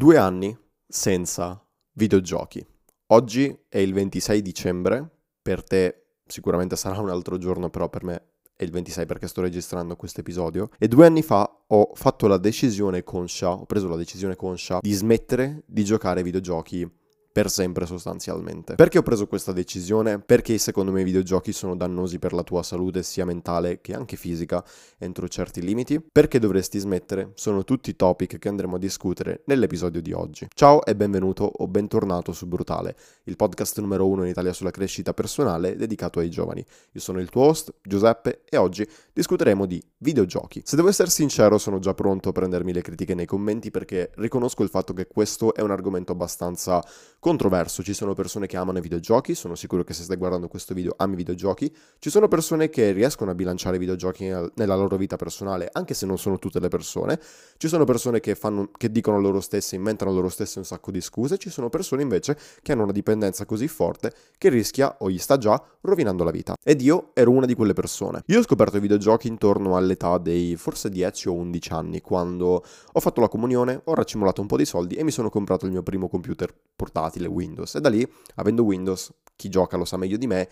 Due anni senza videogiochi. Oggi è il 26 dicembre, per te sicuramente sarà un altro giorno, però per me è il 26 perché sto registrando questo episodio. E due anni fa ho fatto la decisione conscia, ho preso la decisione conscia di smettere di giocare ai videogiochi per sempre sostanzialmente. Perché ho preso questa decisione? Perché secondo me i videogiochi sono dannosi per la tua salute sia mentale che anche fisica entro certi limiti. Perché dovresti smettere? Sono tutti topic che andremo a discutere nell'episodio di oggi. Ciao e benvenuto o bentornato su Brutale, il podcast numero uno in Italia sulla crescita personale dedicato ai giovani. Io sono il tuo host, Giuseppe, e oggi discuteremo di videogiochi. Se devo essere sincero, sono già pronto a prendermi le critiche nei commenti perché riconosco il fatto che questo è un argomento abbastanza controverso. Ci sono persone che amano i videogiochi, sono sicuro che se stai guardando questo video ami i videogiochi. Ci sono persone che riescono a bilanciare i videogiochi nella loro vita personale, anche se non sono tutte le persone. Ci sono persone che, fanno, che dicono loro stesse, inventano loro stesse un sacco di scuse. Ci sono persone invece che hanno una dipendenza così forte che rischia o gli sta già rovinando la vita. Ed io ero una di quelle persone. Io ho scoperto i videogiochi intorno all'età dei forse 10 o 11 anni, quando ho fatto la comunione, ho raccimolato un po' di soldi e mi sono comprato il mio primo computer portatile portatile Windows. E da lì, avendo Windows, chi gioca lo sa meglio di me,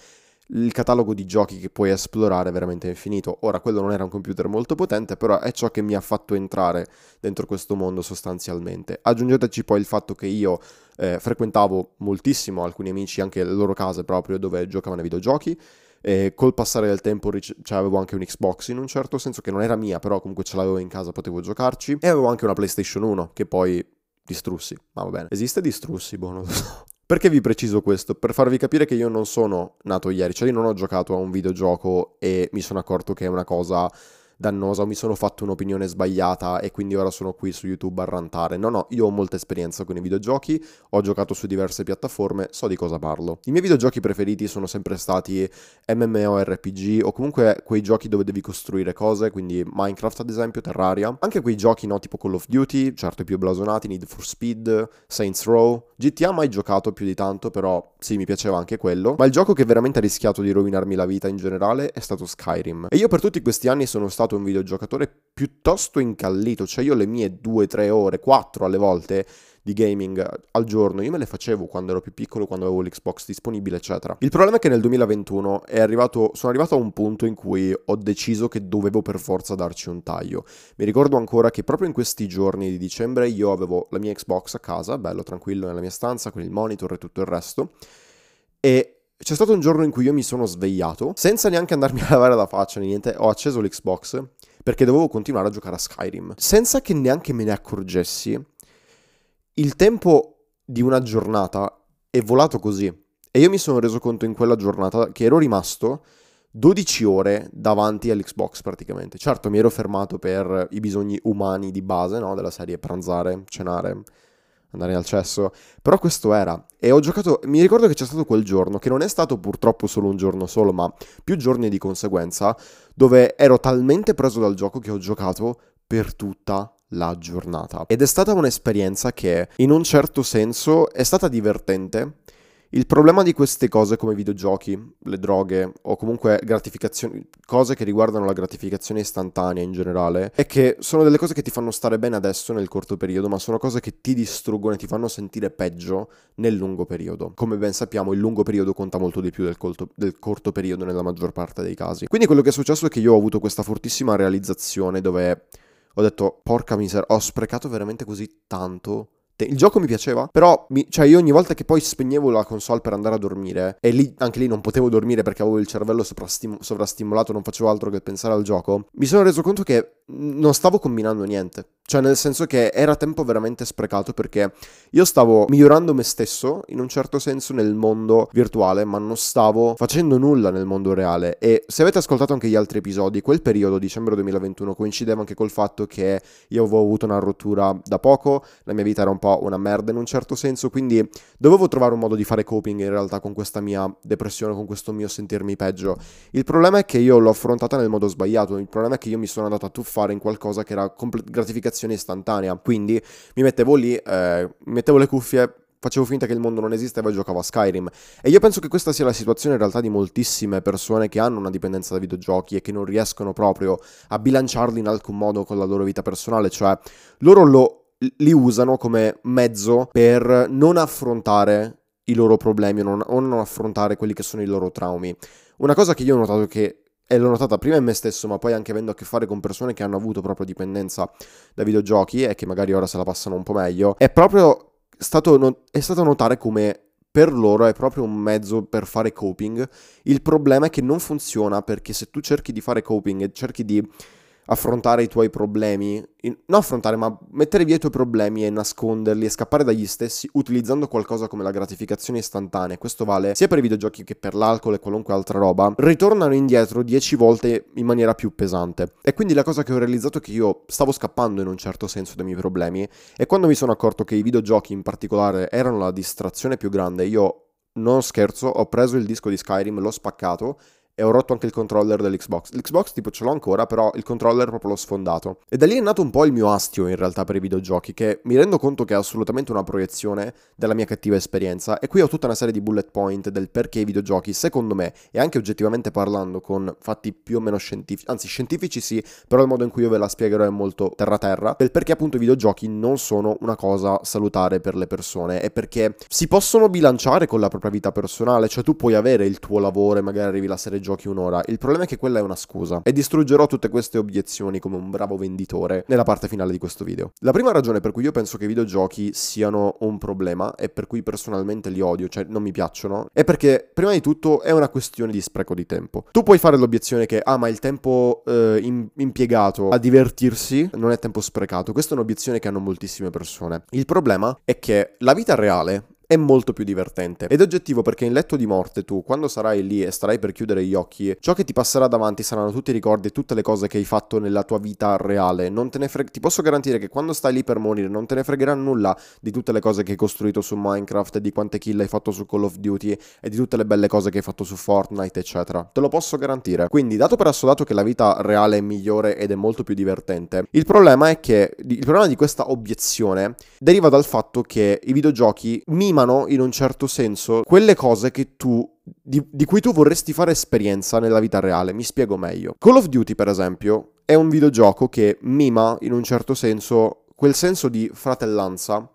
il catalogo di giochi che puoi esplorare è veramente infinito. Ora, quello non era un computer molto potente, però è ciò che mi ha fatto entrare dentro questo mondo sostanzialmente. Aggiungeteci poi il fatto che io eh, frequentavo moltissimo alcuni amici, anche le loro case proprio, dove giocavano ai videogiochi. E col passare del tempo ric- cioè, avevo anche un Xbox in un certo senso che non era mia, però comunque ce l'avevo in casa, potevo giocarci. E avevo anche una PlayStation 1 che poi Distrussi, ma va bene. Esiste distrussi, boh, non lo so. Perché vi preciso questo? Per farvi capire che io non sono nato ieri, cioè io non ho giocato a un videogioco e mi sono accorto che è una cosa dannosa o mi sono fatto un'opinione sbagliata e quindi ora sono qui su YouTube a rantare. No, no, io ho molta esperienza con i videogiochi, ho giocato su diverse piattaforme, so di cosa parlo. I miei videogiochi preferiti sono sempre stati MMORPG o comunque quei giochi dove devi costruire cose, quindi Minecraft ad esempio, Terraria, anche quei giochi no tipo Call of Duty, certo i più blasonati, Need for Speed, Saints Row, GTA mai giocato più di tanto, però sì, mi piaceva anche quello, ma il gioco che veramente ha rischiato di rovinarmi la vita in generale è stato Skyrim. E io per tutti questi anni sono stato un videogiocatore piuttosto incallito, cioè io le mie 2-3 ore, 4 alle volte di gaming al giorno, io me le facevo quando ero più piccolo, quando avevo l'Xbox disponibile, eccetera. Il problema è che nel 2021 è arrivato, sono arrivato a un punto in cui ho deciso che dovevo per forza darci un taglio. Mi ricordo ancora che proprio in questi giorni di dicembre io avevo la mia Xbox a casa, bello tranquillo nella mia stanza con il monitor e tutto il resto, e c'è stato un giorno in cui io mi sono svegliato, senza neanche andarmi a lavare la faccia, niente, ho acceso l'Xbox perché dovevo continuare a giocare a Skyrim. Senza che neanche me ne accorgessi, il tempo di una giornata è volato così. E io mi sono reso conto in quella giornata che ero rimasto 12 ore davanti all'Xbox praticamente. Certo, mi ero fermato per i bisogni umani di base, no? Della serie pranzare, cenare, andare al cesso. Però questo era. E ho giocato. Mi ricordo che c'è stato quel giorno, che non è stato purtroppo solo un giorno solo, ma più giorni di conseguenza, dove ero talmente preso dal gioco che ho giocato per tutta la giornata. Ed è stata un'esperienza che, in un certo senso, è stata divertente il problema di queste cose come videogiochi, le droghe o comunque gratificazioni, cose che riguardano la gratificazione istantanea in generale, è che sono delle cose che ti fanno stare bene adesso nel corto periodo, ma sono cose che ti distruggono e ti fanno sentire peggio nel lungo periodo. Come ben sappiamo, il lungo periodo conta molto di più del, colto, del corto periodo nella maggior parte dei casi. Quindi quello che è successo è che io ho avuto questa fortissima realizzazione dove ho detto, porca miseria, ho sprecato veramente così tanto il gioco mi piaceva, però mi, cioè io ogni volta che poi spegnevo la console per andare a dormire, e lì anche lì non potevo dormire perché avevo il cervello sovrastimolato, non facevo altro che pensare al gioco, mi sono reso conto che non stavo combinando niente. Cioè, nel senso che era tempo veramente sprecato perché io stavo migliorando me stesso in un certo senso nel mondo virtuale, ma non stavo facendo nulla nel mondo reale. E se avete ascoltato anche gli altri episodi, quel periodo, dicembre 2021, coincideva anche col fatto che io avevo avuto una rottura da poco, la mia vita era un po' una merda in un certo senso, quindi dovevo trovare un modo di fare coping in realtà con questa mia depressione, con questo mio sentirmi peggio. Il problema è che io l'ho affrontata nel modo sbagliato, il problema è che io mi sono andato a tuffare in qualcosa che era compl- gratificazione istantanea. Quindi mi mettevo lì, eh, mettevo le cuffie, facevo finta che il mondo non esisteva e giocavo a Skyrim. E io penso che questa sia la situazione in realtà di moltissime persone che hanno una dipendenza da videogiochi e che non riescono proprio a bilanciarli in alcun modo con la loro vita personale, cioè loro lo li usano come mezzo per non affrontare i loro problemi o non, o non affrontare quelli che sono i loro traumi. Una cosa che io ho notato che e l'ho notata prima in me stesso, ma poi anche avendo a che fare con persone che hanno avuto proprio dipendenza da videogiochi e che magari ora se la passano un po' meglio, è proprio stato, no- è stato notare come per loro è proprio un mezzo per fare coping. Il problema è che non funziona perché se tu cerchi di fare coping e cerchi di affrontare i tuoi problemi, in, non affrontare, ma mettere via i tuoi problemi e nasconderli e scappare dagli stessi utilizzando qualcosa come la gratificazione istantanea, questo vale sia per i videogiochi che per l'alcol e qualunque altra roba, ritornano indietro 10 volte in maniera più pesante. E quindi la cosa che ho realizzato è che io stavo scappando in un certo senso dai miei problemi. E quando mi sono accorto che i videogiochi in particolare erano la distrazione più grande, io non scherzo, ho preso il disco di Skyrim, l'ho spaccato e ho rotto anche il controller dell'Xbox. L'Xbox tipo ce l'ho ancora, però il controller proprio l'ho sfondato. E da lì è nato un po' il mio astio in realtà per i videogiochi, che mi rendo conto che è assolutamente una proiezione della mia cattiva esperienza. E qui ho tutta una serie di bullet point del perché i videogiochi, secondo me, e anche oggettivamente parlando con fatti più o meno scientifici, anzi scientifici sì, però il modo in cui io ve la spiegherò è molto terra-terra, del perché appunto i videogiochi non sono una cosa salutare per le persone e perché si possono bilanciare con la propria vita personale, cioè tu puoi avere il tuo lavoro e magari arrivi la serie giochi un'ora. Il problema è che quella è una scusa e distruggerò tutte queste obiezioni come un bravo venditore nella parte finale di questo video. La prima ragione per cui io penso che i videogiochi siano un problema e per cui personalmente li odio, cioè non mi piacciono, è perché prima di tutto è una questione di spreco di tempo. Tu puoi fare l'obiezione che ah ma il tempo eh, in- impiegato a divertirsi non è tempo sprecato. Questa è un'obiezione che hanno moltissime persone. Il problema è che la vita reale è molto più divertente. Ed oggettivo perché in letto di morte tu, quando sarai lì e starai per chiudere gli occhi, ciò che ti passerà davanti saranno tutti i ricordi e tutte le cose che hai fatto nella tua vita reale. Non te ne fre- ti posso garantire che quando stai lì per morire non te ne fregherà nulla di tutte le cose che hai costruito su Minecraft, e di quante kill hai fatto su Call of Duty e di tutte le belle cose che hai fatto su Fortnite, eccetera. Te lo posso garantire. Quindi, dato per assodato che la vita reale è migliore ed è molto più divertente, il problema è che il problema di questa obiezione deriva dal fatto che i videogiochi mimano in un certo senso quelle cose che tu di, di, cui tu vorresti fare esperienza nella vita reale. Mi spiego meglio. Call of Duty, per esempio, è un videogioco che mima in un certo senso quel senso di fratellanza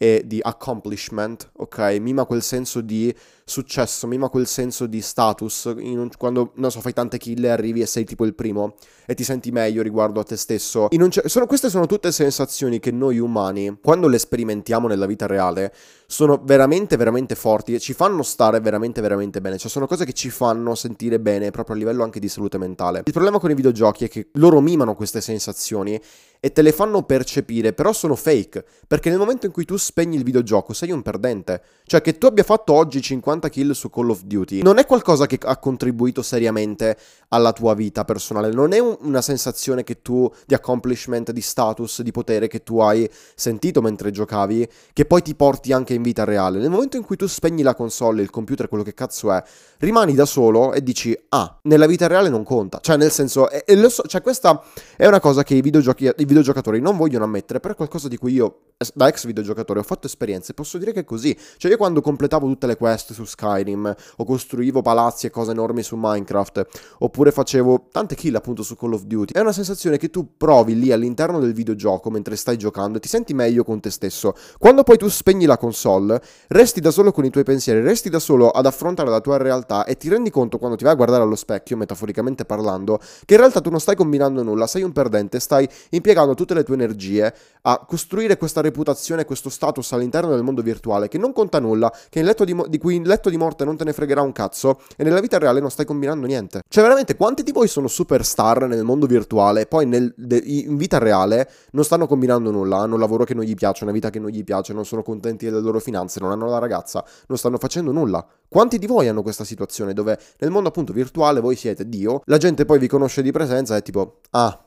e di accomplishment, ok? Mima quel senso di successo, mima quel senso di status, un, quando, non so, fai tante kill e arrivi e sei tipo il primo e ti senti meglio riguardo a te stesso. sono, queste sono tutte sensazioni che noi umani, quando le sperimentiamo nella vita reale, sono veramente, veramente forti e ci fanno stare veramente, veramente bene. Cioè, sono cose che ci fanno sentire bene proprio a livello anche di salute mentale. Il problema con i videogiochi è che loro mimano queste sensazioni e te le fanno percepire, però sono fake, perché nel momento in cui tu spegni il videogioco sei un perdente. Cioè che tu abbia fatto oggi 50 kill su Call of Duty non è qualcosa che ha contribuito seriamente alla tua vita personale, non è un, una sensazione che tu di accomplishment, di status, di potere che tu hai sentito mentre giocavi, che poi ti porti anche in vita reale. Nel momento in cui tu spegni la console, il computer, quello che cazzo è, rimani da solo e dici "Ah, nella vita reale non conta". Cioè nel senso, e, e so, cioè questa è una cosa che i videogiochi i videogiocatori non vogliono ammettere, però è qualcosa di cui io da ex videogiocatore ho fatto esperienze, posso dire che è così. Cioè io quando completavo tutte le quest su Skyrim o costruivo palazzi e cose enormi su Minecraft, oppure facevo tante kill appunto su Call of Duty, è una sensazione che tu provi lì all'interno del videogioco mentre stai giocando e ti senti meglio con te stesso. Quando poi tu spegni la console, resti da solo con i tuoi pensieri, resti da solo ad affrontare la tua realtà e ti rendi conto quando ti vai a guardare allo specchio, metaforicamente parlando, che in realtà tu non stai combinando nulla, sei un perdente, stai impiegando tutte le tue energie a costruire questa reputazione, questo status all'interno del mondo virtuale che non conta nulla, di, mo- di cui in letto di morte non te ne fregherà un cazzo e nella vita reale non stai combinando niente. Cioè veramente quanti di voi sono superstar nel mondo virtuale e poi nel, de- in vita reale non stanno combinando nulla, hanno un lavoro che non gli piace, una vita che non gli piace, non sono contenti delle loro finanze, non hanno la ragazza, non stanno facendo nulla. Quanti di voi hanno questa situazione dove nel mondo appunto virtuale voi siete Dio, la gente poi vi conosce di presenza e è tipo, ah,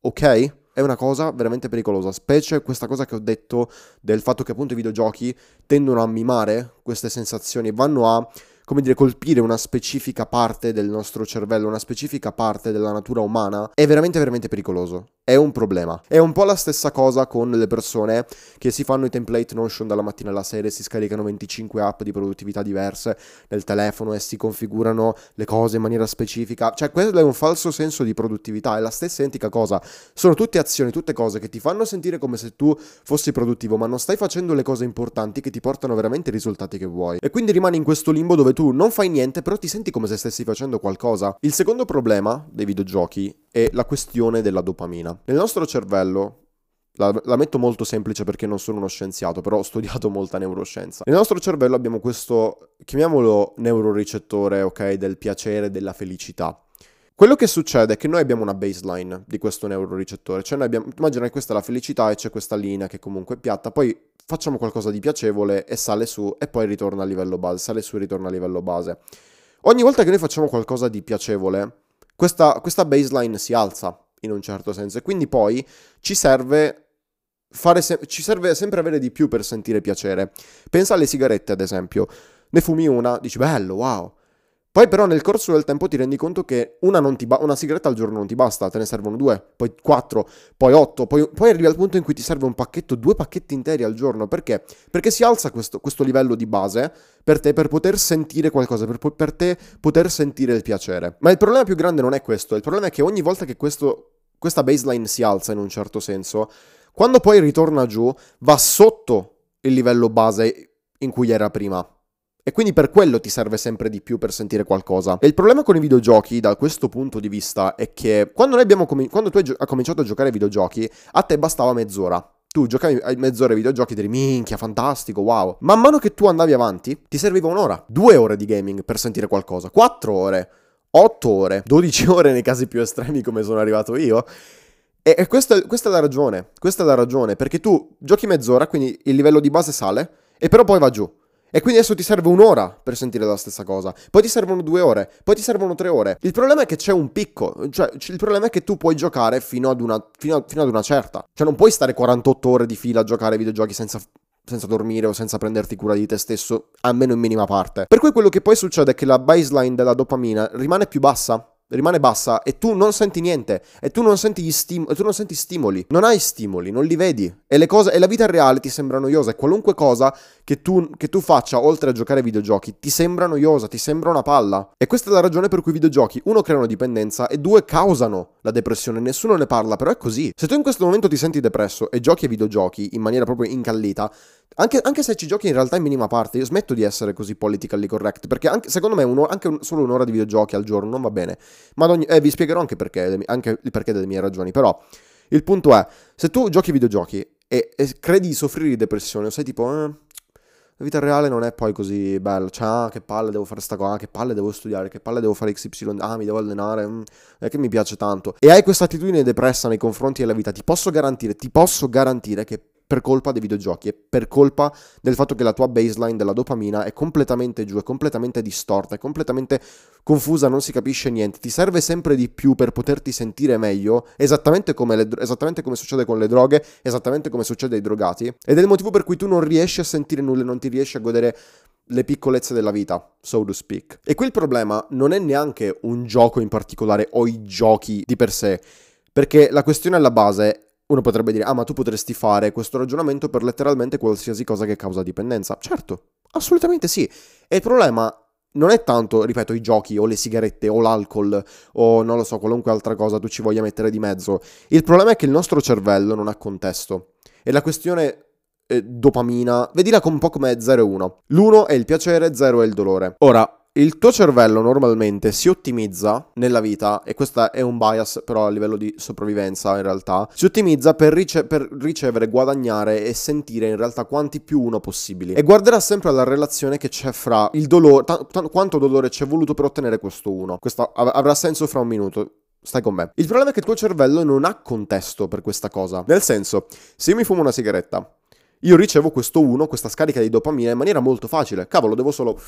ok? È una cosa veramente pericolosa, specie questa cosa che ho detto del fatto che appunto i videogiochi tendono a mimare queste sensazioni, vanno a come dire, colpire una specifica parte del nostro cervello, una specifica parte della natura umana, è veramente, veramente pericoloso. È un problema. È un po' la stessa cosa con le persone che si fanno i template Notion dalla mattina alla sera e si scaricano 25 app di produttività diverse nel telefono e si configurano le cose in maniera specifica. Cioè, questo è un falso senso di produttività, è la stessa identica cosa. Sono tutte azioni, tutte cose che ti fanno sentire come se tu fossi produttivo, ma non stai facendo le cose importanti che ti portano veramente i risultati che vuoi. E quindi rimani in questo limbo dove tu non fai niente, però ti senti come se stessi facendo qualcosa. Il secondo problema dei videogiochi è la questione della dopamina. Nel nostro cervello, la, la, metto molto semplice perché non sono uno scienziato, però ho studiato molta neuroscienza. Nel nostro cervello abbiamo questo, chiamiamolo neuroricettore, ok, del piacere, della felicità. Quello che succede è che noi abbiamo una baseline di questo neuroricettore, cioè noi abbiamo, immagina che questa è la felicità e c'è questa linea che comunque è piatta, poi facciamo qualcosa di piacevole e sale su e poi ritorna a livello base, sale su e ritorna a livello base. Ogni volta che noi facciamo qualcosa di piacevole, questa, questa baseline si alza in un certo senso e quindi poi ci serve se- ci serve sempre avere di più per sentire piacere. Pensa alle sigarette, ad esempio. Ne fumi una, dici bello, wow. Poi però nel corso del tempo ti rendi conto che una, ba- una, sigaretta al giorno non ti basta, te ne servono due, poi quattro, poi otto, poi, poi, arrivi al punto in cui ti serve un pacchetto, due pacchetti interi al giorno. Perché? Perché si alza questo, questo livello di base per te per poter sentire qualcosa, per, per te poter sentire il piacere. Ma il problema più grande non è questo, il problema è che ogni volta che questo, questa baseline si alza in un certo senso, quando poi ritorna giù, va sotto il livello base in cui era prima. E quindi per quello ti serve sempre di più per sentire qualcosa. E il problema con i videogiochi, da questo punto di vista, è che quando, com- quando tu hai, gio- hai cominciato a giocare ai videogiochi, a te bastava mezz'ora. Tu giocavi mezz'ora ai videogiochi e dici minchia, fantastico, wow. Man mano che tu andavi avanti, ti serviva un'ora, due ore di gaming per sentire qualcosa, quattro ore, otto ore, dodici ore nei casi più estremi come sono arrivato io. E, e questa, questa è la ragione, questa è la ragione, perché tu giochi mezz'ora, quindi il livello di base sale, e però poi va giù. E quindi adesso ti serve un'ora per sentire la stessa cosa. Poi ti servono due ore. Poi ti servono tre ore. Il problema è che c'è un picco. Cioè, il problema è che tu puoi giocare fino ad una, fino a, fino ad una certa. Cioè, non puoi stare 48 ore di fila a giocare ai videogiochi senza senza dormire o senza prenderti cura di te stesso, almeno in minima parte. Per cui quello che poi succede è che la baseline della dopamina rimane più bassa rimane bassa e tu non senti niente e tu non senti, stim- tu non senti stimoli, non hai stimoli, non li vedi e, cose- e la vita reale ti sembra noiosa e qualunque cosa che tu, che tu faccia oltre a giocare ai videogiochi ti sembra noiosa, ti sembra una palla e questa è la ragione per cui i videogiochi uno creano dipendenza e due causano la depressione, nessuno ne parla però è così. Se tu in questo momento ti senti depresso e giochi ai videogiochi in maniera proprio incallita anche, anche, se ci giochi in realtà in minima parte, io smetto di essere così politically correct, perché anche, secondo me uno, anche un, solo un'ora di videogiochi al giorno non va bene. Ma ogni, eh, vi spiegherò anche, perché, anche il perché delle mie ragioni. Però il punto è, se tu giochi ai videogiochi e, e credi di soffrire di depressione, o sei tipo... Eh, la vita reale non è poi così bella. Cioè, ah, che palle devo fare sta cosa, ah, che palle devo studiare, che palle devo fare XY, ah, mi devo allenare, mm, è che mi piace tanto. E hai questa attitudine depressa nei confronti della vita, ti posso garantire, ti posso garantire che per colpa dei videogiochi e per colpa del fatto che la tua baseline della dopamina è completamente giù, è completamente distorta, è completamente confusa, non si capisce niente, ti serve sempre di più per poterti sentire meglio, esattamente come, le, esattamente come succede con le droghe, esattamente come succede ai drogati, ed è il motivo per cui tu non riesci a sentire nulla, non ti riesci a godere le piccolezze della vita, so to speak. E qui il problema non è neanche un gioco in particolare o i giochi di per sé, perché la questione alla base uno potrebbe dire, ah ma tu potresti fare questo ragionamento per letteralmente qualsiasi cosa che causa dipendenza. Certo, assolutamente sì. E il problema non è tanto, ripeto, i giochi o le sigarette o l'alcol o non lo so, qualunque altra cosa tu ci voglia mettere di mezzo. Il problema è che il nostro cervello non ha contesto. E la questione eh, dopamina, vedila un po' come 0 e 1. L'1 è il piacere, 0 è il dolore. Ora, il tuo cervello normalmente si ottimizza nella vita, e questo è un bias però a livello di sopravvivenza in realtà, si ottimizza per, rice- per, ricevere, guadagnare e sentire in realtà quanti più uno possibili. E guarderà sempre alla relazione che c'è fra il dolore, t- t- quanto dolore ci è voluto per ottenere questo uno. Questo av- avrà senso fra un minuto. Stai con me. Il problema è che il tuo cervello non ha contesto per questa cosa. Nel senso, se io mi fumo una sigaretta, io ricevo questo 1, questa scarica di dopamina in maniera molto facile. Cavolo, devo solo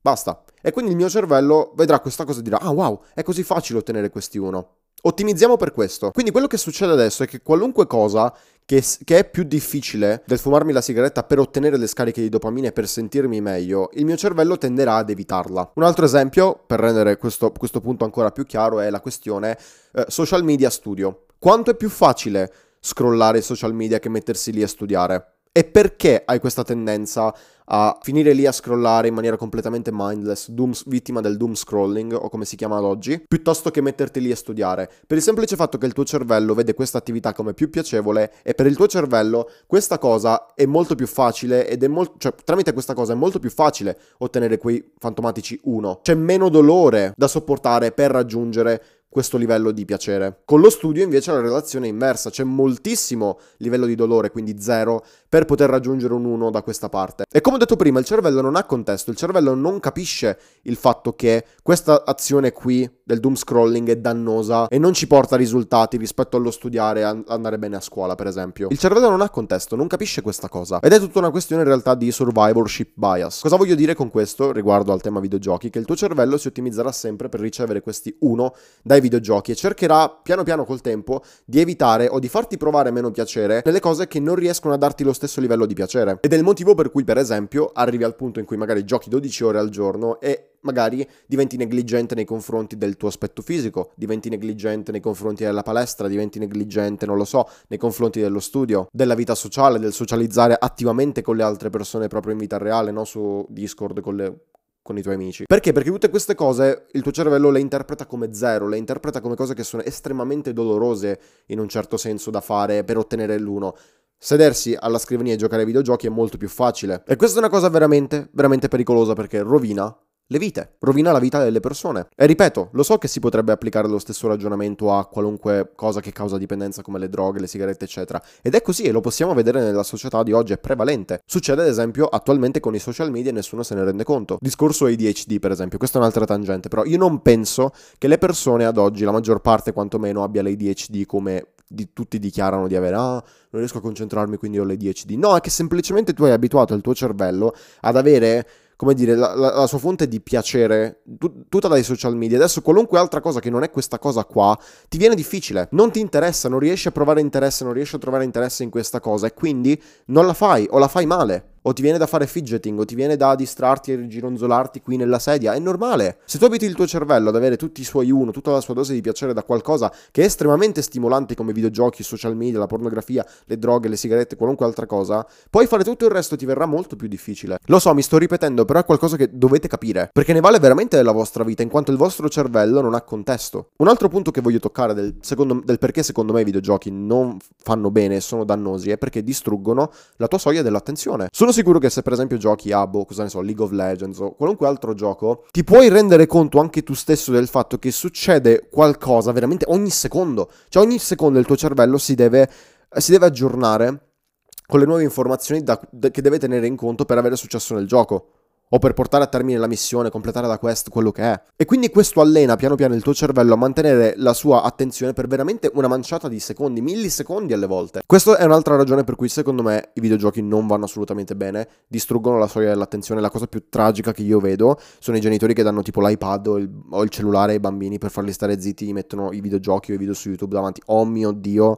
Basta. E quindi il mio cervello vedrà questa cosa e dirà, ah wow, è così facile ottenere questi uno. Ottimizziamo per questo. Quindi quello che succede adesso è che qualunque cosa che, che, è più difficile del fumarmi la sigaretta per ottenere le scariche di dopamina e per sentirmi meglio, il mio cervello tenderà ad evitarla. Un altro esempio, per rendere questo, questo punto ancora più chiaro, è la questione eh, social media studio. Quanto è più facile scrollare i social media che mettersi lì a studiare? E perché hai questa tendenza a finire lì a scrollare in maniera completamente mindless, doom, vittima del doom scrolling o come si chiama ad oggi, piuttosto che metterti lì a studiare? Per il semplice fatto che il tuo cervello vede questa attività come più piacevole e per il tuo cervello questa cosa è molto più facile ed è molto, cioè tramite questa cosa è molto più facile ottenere quei fantomatici 1. C'è meno dolore da sopportare per raggiungere questo livello di piacere. Con lo studio invece la relazione è inversa, c'è moltissimo livello di dolore, quindi zero, per poter raggiungere un 1 da questa parte. E come ho detto prima, il cervello non ha contesto, il cervello non capisce il fatto che questa azione qui del doom scrolling è dannosa e non ci porta risultati rispetto allo studiare e andare bene a scuola, per esempio. Il cervello non ha contesto, non capisce questa cosa. Ed è tutta una questione in realtà di survivorship bias. Cosa voglio dire con questo riguardo al tema videogiochi? Che il tuo cervello si ottimizzerà sempre per ricevere questi 1 dai ai videogiochi e cercherà piano piano col tempo di evitare o di farti provare meno piacere nelle cose che non riescono a darti lo stesso livello di piacere. Ed è il motivo per cui, per esempio, arrivi al punto in cui magari giochi 12 ore al giorno e magari diventi negligente nei confronti del tuo aspetto fisico, diventi negligente nei confronti della palestra, diventi negligente, non lo so, nei confronti dello studio, della vita sociale, del socializzare attivamente con le altre persone proprio in vita reale, no? Su Discord con le con i tuoi amici. Perché? Perché tutte queste cose il tuo cervello le interpreta come zero, le interpreta come cose che sono estremamente dolorose in un certo senso da fare per ottenere l'uno. Sedersi alla scrivania e giocare ai videogiochi è molto più facile. E questa è una cosa veramente, veramente pericolosa perché rovina le vite, rovina la vita delle persone. E ripeto, lo so che si potrebbe applicare lo stesso ragionamento a qualunque cosa che causa dipendenza come le droghe, le sigarette, eccetera. Ed è così e lo possiamo vedere nella società di oggi, è prevalente. Succede ad esempio attualmente con i social media e nessuno se ne rende conto. Discorso ADHD per esempio, questa è un'altra tangente, però io non penso che le persone ad oggi, la maggior parte quantomeno, abbia l'ADHD come di, tutti dichiarano di avere, ah, non riesco a concentrarmi quindi ho l'ADHD. No, è che semplicemente tu hai abituato il tuo cervello ad avere come dire, la, la, la, sua fonte di piacere tu, tutta dai social media. Adesso qualunque altra cosa che non è questa cosa qua ti viene difficile, non ti interessa, non riesci a provare interesse, non riesci a trovare interesse in questa cosa e quindi non la fai o la fai male o ti viene da fare fidgeting, o ti viene da distrarti e gironzolarti qui nella sedia, è normale. Se tu abiti il tuo cervello ad avere tutti i suoi uno, tutta la sua dose di piacere da qualcosa che è estremamente stimolante come videogiochi, social media, la pornografia, le droghe, le sigarette, qualunque altra cosa, poi fare tutto il resto ti verrà molto più difficile. Lo so, mi sto ripetendo, però è qualcosa che dovete capire, perché ne vale veramente della vostra vita, in quanto il vostro cervello non ha contesto. Un altro punto che voglio toccare del, secondo, del perché secondo me i videogiochi non fanno bene e sono dannosi è perché distruggono la tua soglia dell'attenzione. Sono sono sicuro che se per esempio giochi a, boh, cosa ne so, League of Legends o qualunque altro gioco, ti puoi rendere conto anche tu stesso del fatto che succede qualcosa veramente ogni secondo. Cioè ogni secondo il tuo cervello si deve, si deve aggiornare con le nuove informazioni da, da, che deve tenere in conto per avere successo nel gioco o per portare a termine la missione, completare la quest, quello che è. E quindi questo allena piano piano il tuo cervello a mantenere la sua attenzione per veramente una manciata di secondi, millisecondi alle volte. Questa è un'altra ragione per cui secondo me i videogiochi non vanno assolutamente bene, distruggono la soglia dell'attenzione. La cosa più tragica che io vedo sono i genitori che danno tipo l'iPad o il, o il cellulare ai bambini per farli stare zitti, gli mettono i videogiochi o i video su YouTube davanti. Oh mio Dio,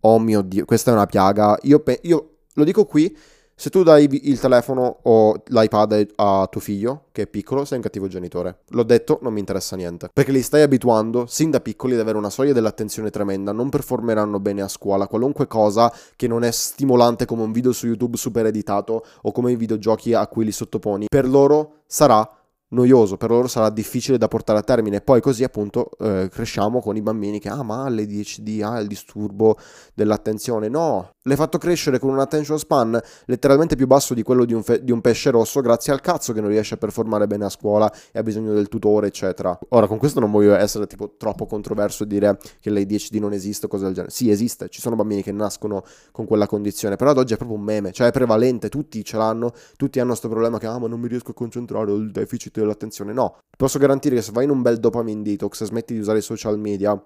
oh mio Dio, questa è una piaga. Io, pe- io lo dico qui se tu dai il telefono o l'iPad a tuo figlio, che è piccolo, sei un cattivo genitore. L'ho detto, non mi interessa niente. Perché li stai abituando, sin da piccoli, ad avere una soglia dell'attenzione tremenda, non performeranno bene a scuola. Qualunque cosa che non è stimolante come un video su YouTube super editato o come i videogiochi a cui li sottoponi, per loro sarà noioso, per loro sarà difficile da portare a termine. Poi così appunto eh, cresciamo con i bambini che ah ma l'ADHD, ah il disturbo dell'attenzione. No, l'hai fatto crescere con un attention span letteralmente più basso di quello di un, fe- di un, pesce rosso grazie al cazzo che non riesce a performare bene a scuola e ha bisogno del tutore eccetera. Ora con questo non voglio essere tipo troppo controverso e dire che l'ADHD non esiste o cose del genere. Sì esiste, ci sono bambini che nascono con quella condizione, però ad oggi è proprio un meme, cioè è prevalente, tutti ce l'hanno, tutti hanno questo problema che ah ma non mi riesco a concentrare, ho il deficit dell'attenzione. No, posso garantire che se vai in un bel dopamine detox smetti di usare i social media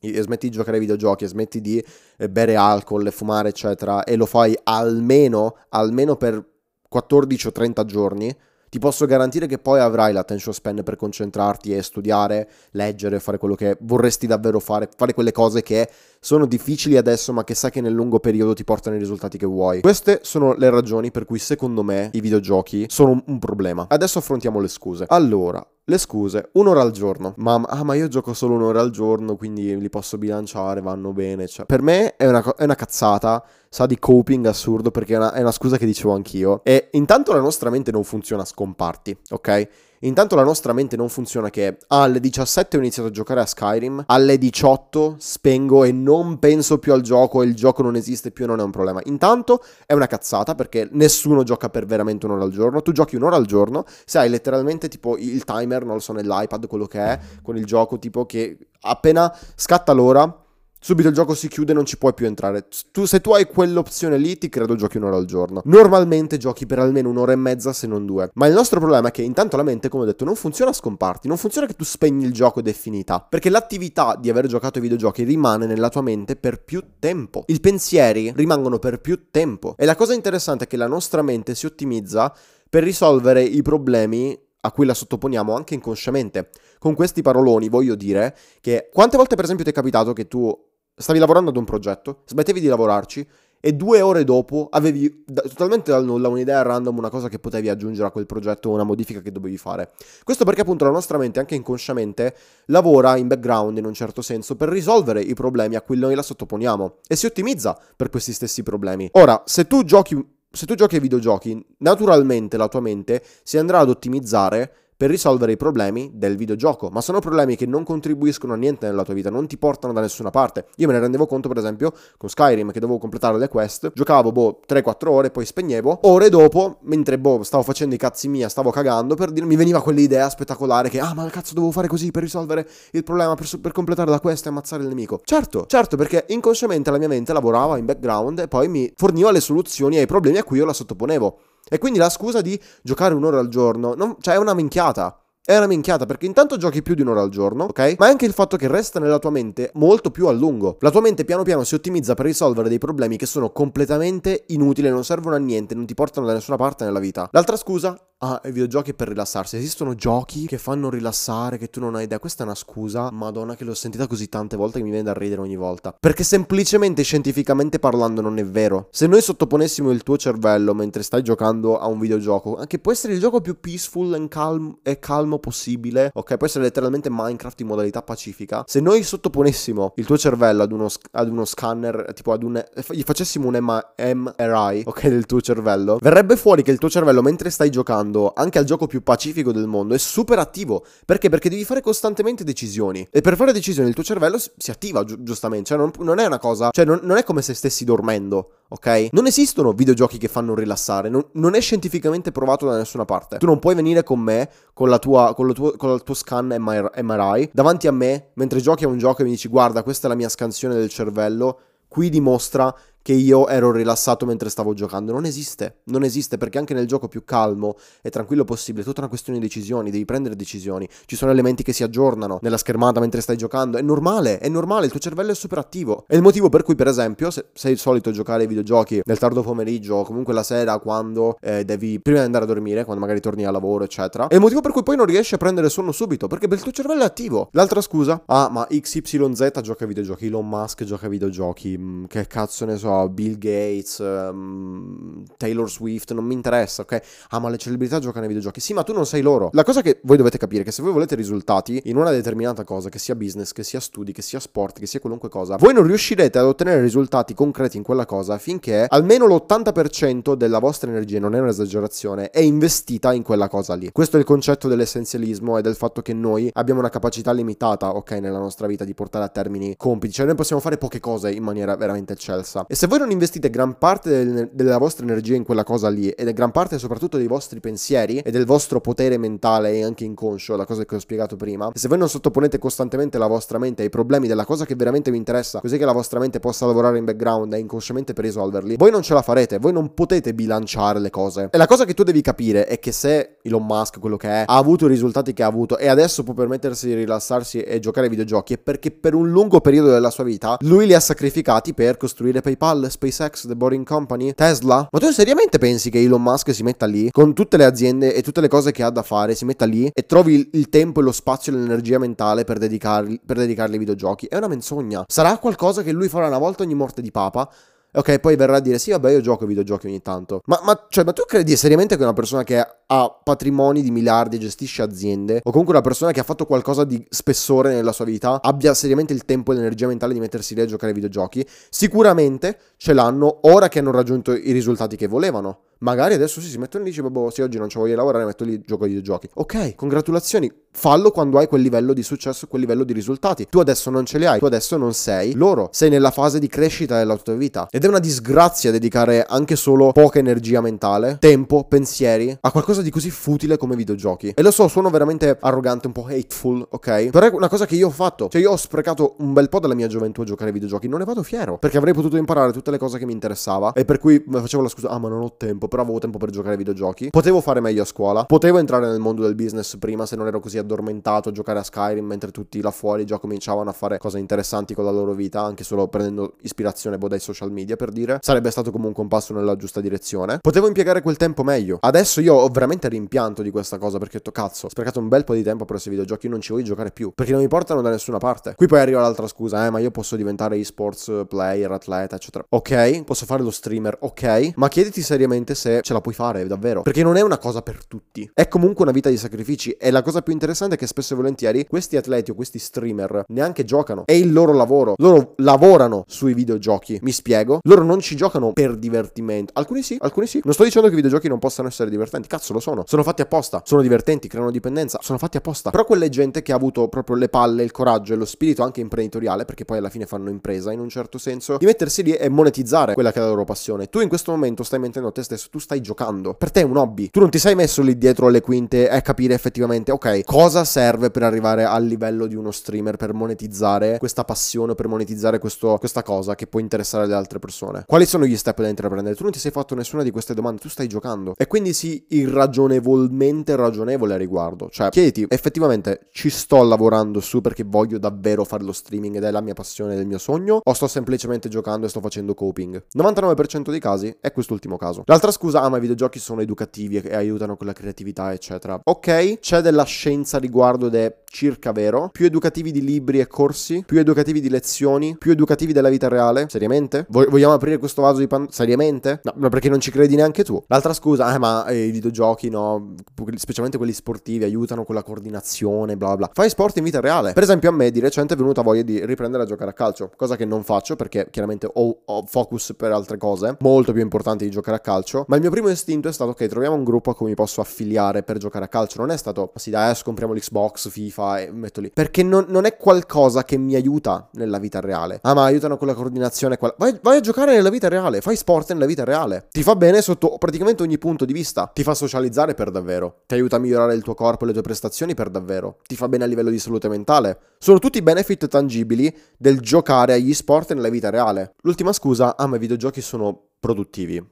e smetti di giocare ai videogiochi, e smetti di eh, bere alcol, fumare, eccetera, e lo fai almeno, almeno per 14 o 30 giorni, ti posso garantire che poi avrai l'attention span per concentrarti e studiare, leggere, fare quello che vorresti davvero fare, fare quelle cose che sono difficili adesso ma che sai che nel lungo periodo ti portano i risultati che vuoi. Queste sono le ragioni per cui secondo me i videogiochi sono un problema. Adesso affrontiamo le scuse. Allora, le scuse, un'ora al giorno. Ma, ah, ma io gioco solo un'ora al giorno, quindi li posso bilanciare, vanno bene. Cioè. Per me è una, è una cazzata, sa di coping assurdo, perché è una, è una scusa che dicevo anch'io. E intanto la nostra mente non funziona a scomparti, ok? Intanto la nostra mente non funziona che alle 17 ho iniziato a giocare a Skyrim, alle 18 spengo e non penso più al gioco e il gioco non esiste più e non è un problema. Intanto è una cazzata perché nessuno gioca per veramente un'ora al giorno, tu giochi un'ora al giorno, se hai letteralmente tipo il timer, non lo so, nell'iPad, quello che è, con il gioco tipo che appena scatta l'ora Subito il gioco si chiude e non ci puoi più entrare. Tu, se tu hai quell'opzione lì, ti credo giochi un'ora al giorno. Normalmente giochi per almeno un'ora e mezza, se non due. Ma il nostro problema è che intanto la mente, come ho detto, non funziona a scomparti. Non funziona che tu spegni il gioco ed è finita. Perché l'attività di aver giocato ai videogiochi rimane nella tua mente per più tempo. I pensieri rimangono per più tempo. E la cosa interessante è che la nostra mente si ottimizza per risolvere i problemi a cui la sottoponiamo anche inconsciamente. Con questi paroloni voglio dire che quante volte per esempio ti è capitato che tu stavi lavorando ad un progetto, smettevi di lavorarci e due ore dopo avevi totalmente dal nulla un'idea random, una cosa che potevi aggiungere a quel progetto, una modifica che dovevi fare. Questo perché appunto la nostra mente, anche inconsciamente, lavora in background in un certo senso per risolvere i problemi a cui noi la sottoponiamo e si ottimizza per questi stessi problemi. Ora, se tu giochi se tu giochi ai videogiochi, naturalmente la tua mente si andrà ad ottimizzare per risolvere i problemi del videogioco, ma sono problemi che non contribuiscono a niente nella tua vita, non ti portano da nessuna parte. Io me ne rendevo conto, per esempio, con Skyrim, che dovevo completare le quest, giocavo, boh, 3-4 ore, poi spegnevo. Ore dopo, mentre, boh, stavo facendo i cazzi mia, stavo cagando, per dire, mi veniva quell'idea spettacolare che, ah, ma cazzo, devo fare così per risolvere il problema, per, per completare la quest e ammazzare il nemico. Certo, certo, perché inconsciamente la mia mente lavorava in background e poi mi forniva le soluzioni ai problemi a cui io la sottoponevo. E quindi la scusa di giocare un'ora al giorno, non, cioè è una minchiata. È una minchiata perché intanto giochi più di un'ora al giorno, ok? Ma è anche il fatto che resta nella tua mente molto più a lungo. La tua mente piano piano si ottimizza per risolvere dei problemi che sono completamente inutili, non servono a niente, non ti portano da nessuna parte nella vita. L'altra scusa I videogiochi per rilassarsi. Esistono giochi che fanno rilassare, che tu non hai idea. Questa è una scusa, madonna, che l'ho sentita così tante volte che mi viene da ridere ogni volta. Perché semplicemente, scientificamente parlando, non è vero. Se noi sottoponessimo il tuo cervello mentre stai giocando a un videogioco, che può essere il gioco più peaceful e, calm- calmo possibile, ok? Può essere letteralmente Minecraft in modalità pacifica. Se noi sottoponessimo il tuo cervello ad uno, ad uno scanner, tipo ad un... gli facessimo un MRI, ok, del tuo cervello, verrebbe fuori che il tuo cervello mentre stai giocando giocando anche al gioco più pacifico del mondo è super attivo. Perché? Perché devi fare costantemente decisioni. E per fare decisioni il tuo cervello si attiva gi- giustamente. Cioè non, non, è una cosa... Cioè non, non, è come se stessi dormendo, ok? Non esistono videogiochi che fanno rilassare. Non, non, è scientificamente provato da nessuna parte. Tu non puoi venire con me, con, la tua, con, tuo, con il tuo scan MRI, davanti a me, mentre giochi a un gioco e mi dici guarda questa è la mia scansione del cervello. Qui dimostra che io ero rilassato mentre stavo giocando. Non esiste, non esiste perché anche nel gioco più calmo e tranquillo possibile è tutta una questione di decisioni, devi prendere decisioni. Ci sono elementi che si aggiornano nella schermata mentre stai giocando. È normale, è normale, il tuo cervello è super attivo. È il motivo per cui, per esempio, se sei solito giocare ai videogiochi nel tardo pomeriggio o comunque la sera quando eh, devi prima di andare a dormire, quando magari torni al lavoro, eccetera. È il motivo per cui poi non riesci a prendere sonno subito, perché il tuo cervello è attivo. L'altra scusa? Ah, ma XYZ gioca ai videogiochi, Elon Musk gioca ai videogiochi, mm, che cazzo ne so Bill Gates, um, Taylor Swift, non mi interessa, ok? Ah, ma le celebrità giocano ai videogiochi. Sì, ma tu non sei loro. La cosa che voi dovete capire è che se voi volete risultati in una determinata cosa, che sia business, che sia studi, che sia sport, che sia qualunque cosa, voi non riuscirete ad ottenere risultati concreti in quella cosa finché almeno l'80% della vostra energia, non è un'esagerazione, è investita in quella cosa lì. Questo è il concetto dell'essenzialismo e del fatto che noi abbiamo una capacità limitata, ok, nella nostra vita di portare a termini compiti. Cioè noi possiamo fare poche cose in maniera veramente eccelsa. E se voi non investite gran parte del, della vostra energia in quella cosa lì ed è gran parte soprattutto dei vostri pensieri e del vostro potere mentale e anche inconscio, la cosa che ho spiegato prima, se voi non sottoponete costantemente la vostra mente ai problemi della cosa che veramente vi interessa, così che la vostra mente possa lavorare in background e inconsciamente per risolverli, voi non ce la farete, voi non potete bilanciare le cose. E la cosa che tu devi capire è che se Elon Musk, quello che è, ha avuto i risultati che ha avuto e adesso può permettersi di rilassarsi e giocare ai videogiochi, è perché per un lungo periodo della sua vita lui li ha sacrificati per costruire PayPal, SpaceX, The Boring Company, Tesla. Ma tu seriamente pensi che Elon Musk si metta lì con tutte le aziende e tutte le cose che ha da fare, si metta lì e trovi il, il tempo e lo spazio e l'energia mentale per dedicarli, per dedicarli ai videogiochi? È una menzogna. Sarà qualcosa che lui farà una volta ogni morte di papa Ok, poi verrà a dire sì, vabbè, io gioco ai videogiochi ogni tanto. Ma, ma, cioè, ma tu credi seriamente che una persona che ha patrimoni di miliardi e gestisce aziende, o comunque una persona che ha fatto qualcosa di spessore nella sua vita, abbia seriamente il tempo e l'energia mentale di mettersi lì a giocare ai videogiochi? Sicuramente ce l'hanno ora che hanno raggiunto i risultati che volevano. Magari adesso sì, si mettono lì e dice, boh, sì, oggi non ci voglio lavorare, metto lì gioco ai videogiochi. Ok, congratulazioni, fallo quando hai quel livello di successo, quel livello di risultati. Tu adesso non ce li hai, tu adesso non sei loro, sei nella fase di crescita della tua vita. Ed è una disgrazia dedicare anche solo poca energia mentale, tempo, pensieri a qualcosa di così futile come videogiochi. E lo so, suono veramente arrogante, un po' hateful, ok? Però è una cosa che io ho fatto. Cioè, io ho sprecato un bel po' della mia gioventù a giocare ai videogiochi. Non ne vado fiero. Perché avrei potuto imparare tutte le cose che mi interessava. E per cui facevo la scusa, ah, ma non ho tempo però avevo tempo per giocare ai videogiochi. Potevo fare meglio a scuola, potevo entrare nel mondo del business prima se non ero così addormentato a giocare a Skyrim mentre tutti là fuori già cominciavano a fare cose interessanti con la loro vita, anche solo prendendo ispirazione boh, dai social media per dire. Sarebbe stato comunque un passo nella giusta direzione. Potevo impiegare quel tempo meglio. Adesso io ho veramente rimpianto di questa cosa perché ho detto cazzo, ho sprecato un bel po' di tempo per questi videogiochi, non ci voglio giocare più perché non mi portano da nessuna parte. Qui poi arriva l'altra scusa, eh, ma io posso diventare esports player, atleta, eccetera. Ok, posso fare lo streamer, ok, ma chiediti seriamente se ce la puoi fare davvero. Perché non è una cosa per tutti. È comunque una vita di sacrifici. E la cosa più interessante è che spesso e volentieri questi atleti o questi streamer neanche giocano. È il loro lavoro. Loro lavorano sui videogiochi. Mi spiego? Loro non ci giocano per divertimento. Alcuni sì, alcuni sì. Non sto dicendo che i videogiochi non possano essere divertenti. Cazzo, lo sono. Sono fatti apposta. Sono divertenti, creano dipendenza. Sono fatti apposta. Però quelle gente che ha avuto proprio le palle, il coraggio e lo spirito anche imprenditoriale, perché poi alla fine fanno impresa in un certo senso, di mettersi lì e monetizzare quella che è la loro passione. Tu in questo momento stai mentendo a te stesso, tu stai giocando per te è un hobby. Tu non ti sei messo lì dietro le quinte a capire effettivamente, ok, cosa serve per arrivare al livello di uno streamer, per monetizzare questa passione, per monetizzare questo, questa cosa che può interessare le altre persone. Quali sono gli step da intraprendere? Tu non ti sei fatto nessuna di queste domande, tu stai giocando. E quindi sii irragionevolmente ragionevole a riguardo. Cioè, chiediti, effettivamente ci sto lavorando su perché voglio davvero fare lo streaming ed è la mia passione, del mio sogno, o sto semplicemente giocando e sto facendo coping? 99% dei casi è quest'ultimo caso. L'altra scusa, ah ma i videogiochi sono educativi e aiutano con la creatività, eccetera. Ok, c'è della scienza riguardo ed è circa vero. Più educativi di libri e corsi, più educativi di lezioni, più educativi della vita reale. Seriamente? Vogliamo aprire questo vaso di pan... Seriamente? No, no, perché non ci credi neanche tu. L'altra scusa, eh, ma eh, i videogiochi, no, specialmente quelli sportivi, aiutano con la coordinazione, bla bla. Fai sport in vita reale. Per esempio, a me di recente è venuta voglia di riprendere a giocare a calcio, cosa che non faccio perché chiaramente ho, ho focus per altre cose, molto più importanti di giocare a calcio. Ma il mio primo istinto è stato, ok, troviamo un gruppo a cui mi posso affiliare per giocare a calcio. Non è stato, sì, dai, adesso compriamo l'Xbox, FIFA e metto lì. Perché non, non, è qualcosa che mi aiuta nella vita reale. Ah, ma aiutano con la coordinazione. Qual... Vai, vai, a giocare nella vita reale, fai sport nella vita reale. Ti fa bene sotto praticamente ogni punto di vista. Ti fa socializzare per davvero. Ti aiuta a migliorare il tuo corpo e le tue prestazioni per davvero. Ti fa bene a livello di salute mentale. Sono tutti benefit tangibili del giocare agli sport nella vita reale. L'ultima scusa, ah, ma i videogiochi sono produttivi.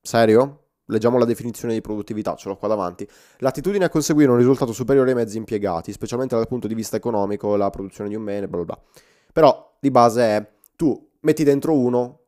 Serio? Leggiamo la definizione di produttività, ce l'ho qua davanti. L'attitudine a conseguire un risultato superiore ai mezzi impiegati, specialmente dal punto di vista economico, la produzione di un bene, bla bla bla. Però di base è tu metti dentro uno,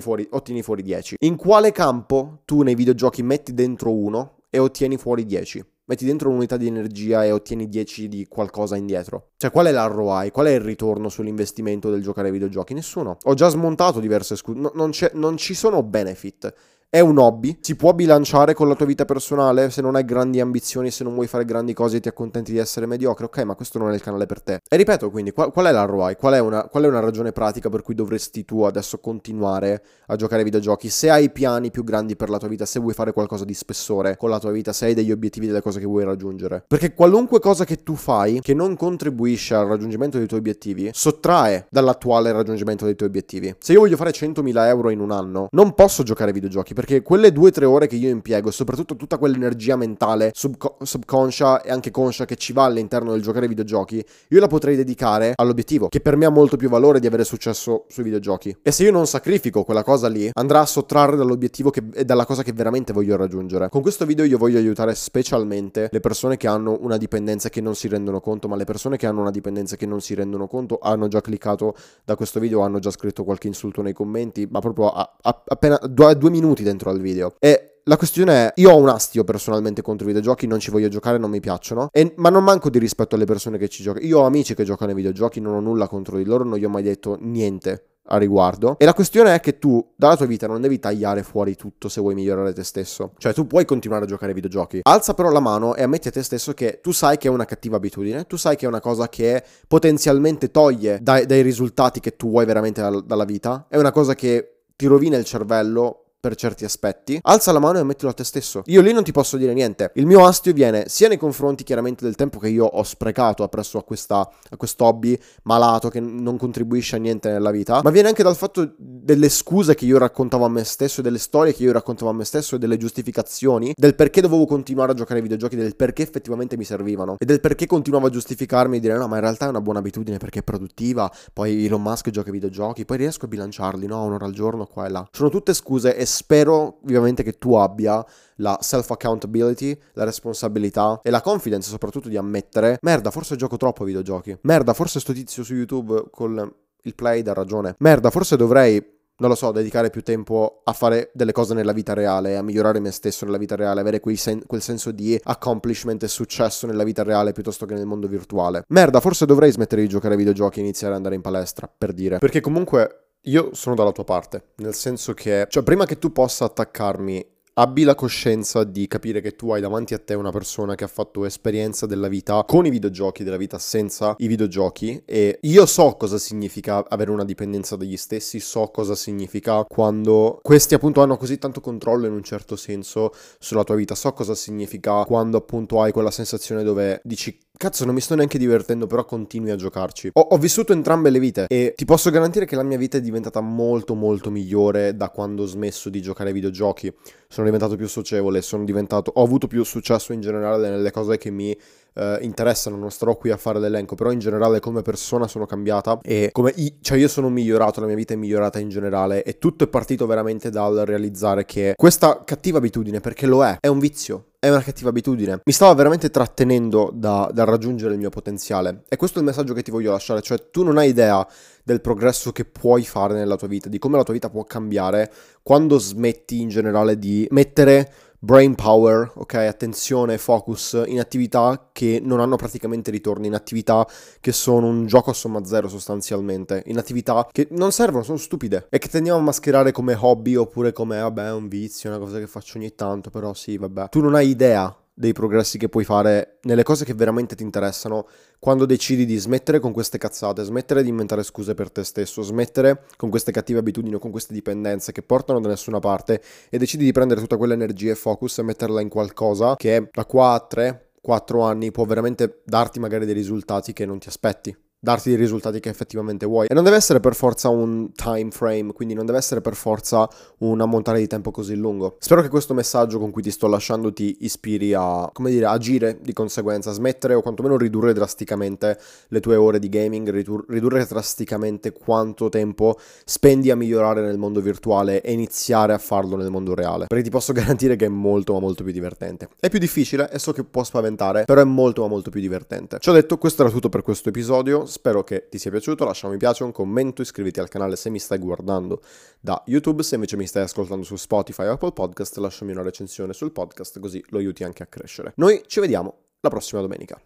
fuori, ottieni fuori 10. In quale campo tu nei videogiochi metti dentro uno e ottieni fuori 10? Metti dentro un'unità di energia e ottieni 10 di qualcosa indietro. Cioè, qual è l'ROI? Qual è il ritorno sull'investimento del giocare ai videogiochi? Nessuno. Ho già smontato diverse scuse. No, non, non ci sono benefit. È un hobby, si può bilanciare con la tua vita personale se non hai grandi ambizioni, se non vuoi fare grandi cose e ti accontenti di essere mediocre, ok, ma questo non è il canale per te. E ripeto quindi, qual, qual è la ROI? Qual è, una, qual è una ragione pratica per cui dovresti tu adesso continuare a giocare ai videogiochi? Se hai piani più grandi per la tua vita, se vuoi fare qualcosa di spessore con la tua vita, se hai degli obiettivi, delle cose che vuoi raggiungere. Perché qualunque cosa che tu fai che non contribuisce al raggiungimento dei tuoi obiettivi, sottrae dall'attuale raggiungimento dei tuoi obiettivi. Se io voglio fare 100.000 euro in un anno, non posso giocare ai videogiochi perché quelle due o tre ore che io impiego soprattutto tutta quell'energia mentale, subco- subconscia e anche conscia che ci va all'interno del giocare ai videogiochi, io la potrei dedicare all'obiettivo, che per me ha molto più valore di avere successo sui videogiochi. E se io non sacrifico quella cosa lì, andrà a sottrarre dall'obiettivo che, e dalla cosa che veramente voglio raggiungere. Con questo video io voglio aiutare specialmente le persone che hanno una dipendenza che non si rendono conto, ma le persone che hanno una dipendenza che non si rendono conto hanno già cliccato da questo video, hanno già scritto qualche insulto nei commenti, ma proprio a, a, appena due, due minuti dentro al video. E la questione è, io ho un astio personalmente contro i videogiochi, non ci voglio giocare, non mi piacciono, e, ma non manco di rispetto alle persone che ci giocano. Io ho amici che giocano ai videogiochi, non ho nulla contro di loro, non gli ho mai detto niente a riguardo. E la questione è che tu, dalla tua vita, non devi tagliare fuori tutto se vuoi migliorare te stesso. Cioè, tu puoi continuare a giocare ai videogiochi. Alza però la mano e ammetti a te stesso che tu sai che è una cattiva abitudine, tu sai che è una cosa che potenzialmente toglie dai, dai risultati che tu vuoi veramente dal, dalla vita. È una cosa che ti rovina il cervello per certi aspetti, alza la mano e ammettilo a te stesso. Io lì non ti posso dire niente. Il mio astio viene sia nei confronti chiaramente del tempo che io ho sprecato appresso a, questa, a questo hobby malato che non contribuisce a niente nella vita, ma viene anche dal fatto delle scuse che io raccontavo a me stesso e delle storie che io raccontavo a me stesso e delle giustificazioni del perché dovevo continuare a giocare ai videogiochi, del perché effettivamente mi servivano e del perché continuavo a giustificarmi e dire no ma in realtà è una buona abitudine perché è produttiva, poi Elon Musk gioca ai videogiochi, poi riesco a bilanciarli, no, un'ora al giorno qua e là. Sono tutte scuse e spero ovviamente che tu abbia la self-accountability, la responsabilità e la confidence soprattutto di ammettere merda, forse gioco troppo ai videogiochi. Merda, forse sto tizio su YouTube con il play dà ragione. Merda, forse dovrei non lo so, dedicare più tempo a fare delle cose nella vita reale, a migliorare me stesso nella vita reale, avere sen- quel senso di accomplishment e successo nella vita reale piuttosto che nel mondo virtuale. Merda, forse dovrei smettere di giocare ai videogiochi e iniziare ad andare in palestra, per dire. Perché comunque io sono dalla tua parte, nel senso che, cioè, prima che tu possa attaccarmi abbi la coscienza di capire che tu hai davanti a te una persona che ha fatto esperienza della vita con i videogiochi, della vita senza i videogiochi e io so cosa significa avere una dipendenza dagli stessi, so cosa significa quando questi appunto hanno così tanto controllo in un certo senso sulla tua vita, so cosa significa quando appunto hai quella sensazione dove dici Cazzo, non mi sto neanche divertendo, però continui a giocarci. Ho, ho, vissuto entrambe le vite e ti posso garantire che la mia vita è diventata molto molto migliore da quando ho smesso di giocare ai videogiochi. Sono diventato più socievole, sono diventato... ho avuto più successo in generale nelle cose che mi eh, interessano, non starò qui a fare l'elenco, però in generale come persona sono cambiata e come i- cioè io sono migliorato, la mia vita è migliorata in generale e tutto è partito veramente dal realizzare che questa cattiva abitudine, perché lo è, è un vizio, è una cattiva abitudine. Mi stava veramente trattenendo da, da, raggiungere il mio potenziale. E questo è il messaggio che ti voglio lasciare, cioè tu non hai idea del progresso che puoi fare nella tua vita, di come la tua vita può cambiare quando smetti in generale di mettere brain power, ok, attenzione, focus in attività che non hanno praticamente ritorni, in attività che sono un gioco a somma zero sostanzialmente, in attività che non servono, sono stupide e che tendiamo a mascherare come hobby oppure come vabbè è un vizio, una cosa che faccio ogni tanto, però sì, vabbè. Tu non hai idea dei progressi che puoi fare nelle cose che veramente ti interessano quando decidi di smettere con queste cazzate, smettere di inventare scuse per te stesso, smettere con queste cattive abitudini o con queste dipendenze che portano da nessuna parte e decidi di prendere tutta quell'energia e focus e metterla in qualcosa che da qua a 3 4 anni può veramente darti magari dei risultati che non ti aspetti darti i risultati che effettivamente vuoi. E non deve essere per forza un time frame, quindi non deve essere per forza un ammontare di tempo così lungo. Spero che questo messaggio con cui ti sto lasciando ti ispiri a, come dire, agire di conseguenza, smettere o quantomeno ridurre drasticamente le tue ore di gaming, ridurre drasticamente quanto tempo spendi a migliorare nel mondo virtuale e iniziare a farlo nel mondo reale. Perché ti posso garantire che è molto ma molto più divertente. È più difficile e so che può spaventare, però è molto ma molto più divertente. Ciò detto, questo era tutto per questo episodio spero che ti sia piaciuto, lascia un mi piace, un commento, iscriviti al canale se mi stai guardando da YouTube, se invece mi stai ascoltando su Spotify o Apple Podcast lasciami una recensione sul podcast così lo aiuti anche a crescere. Noi ci vediamo la prossima domenica.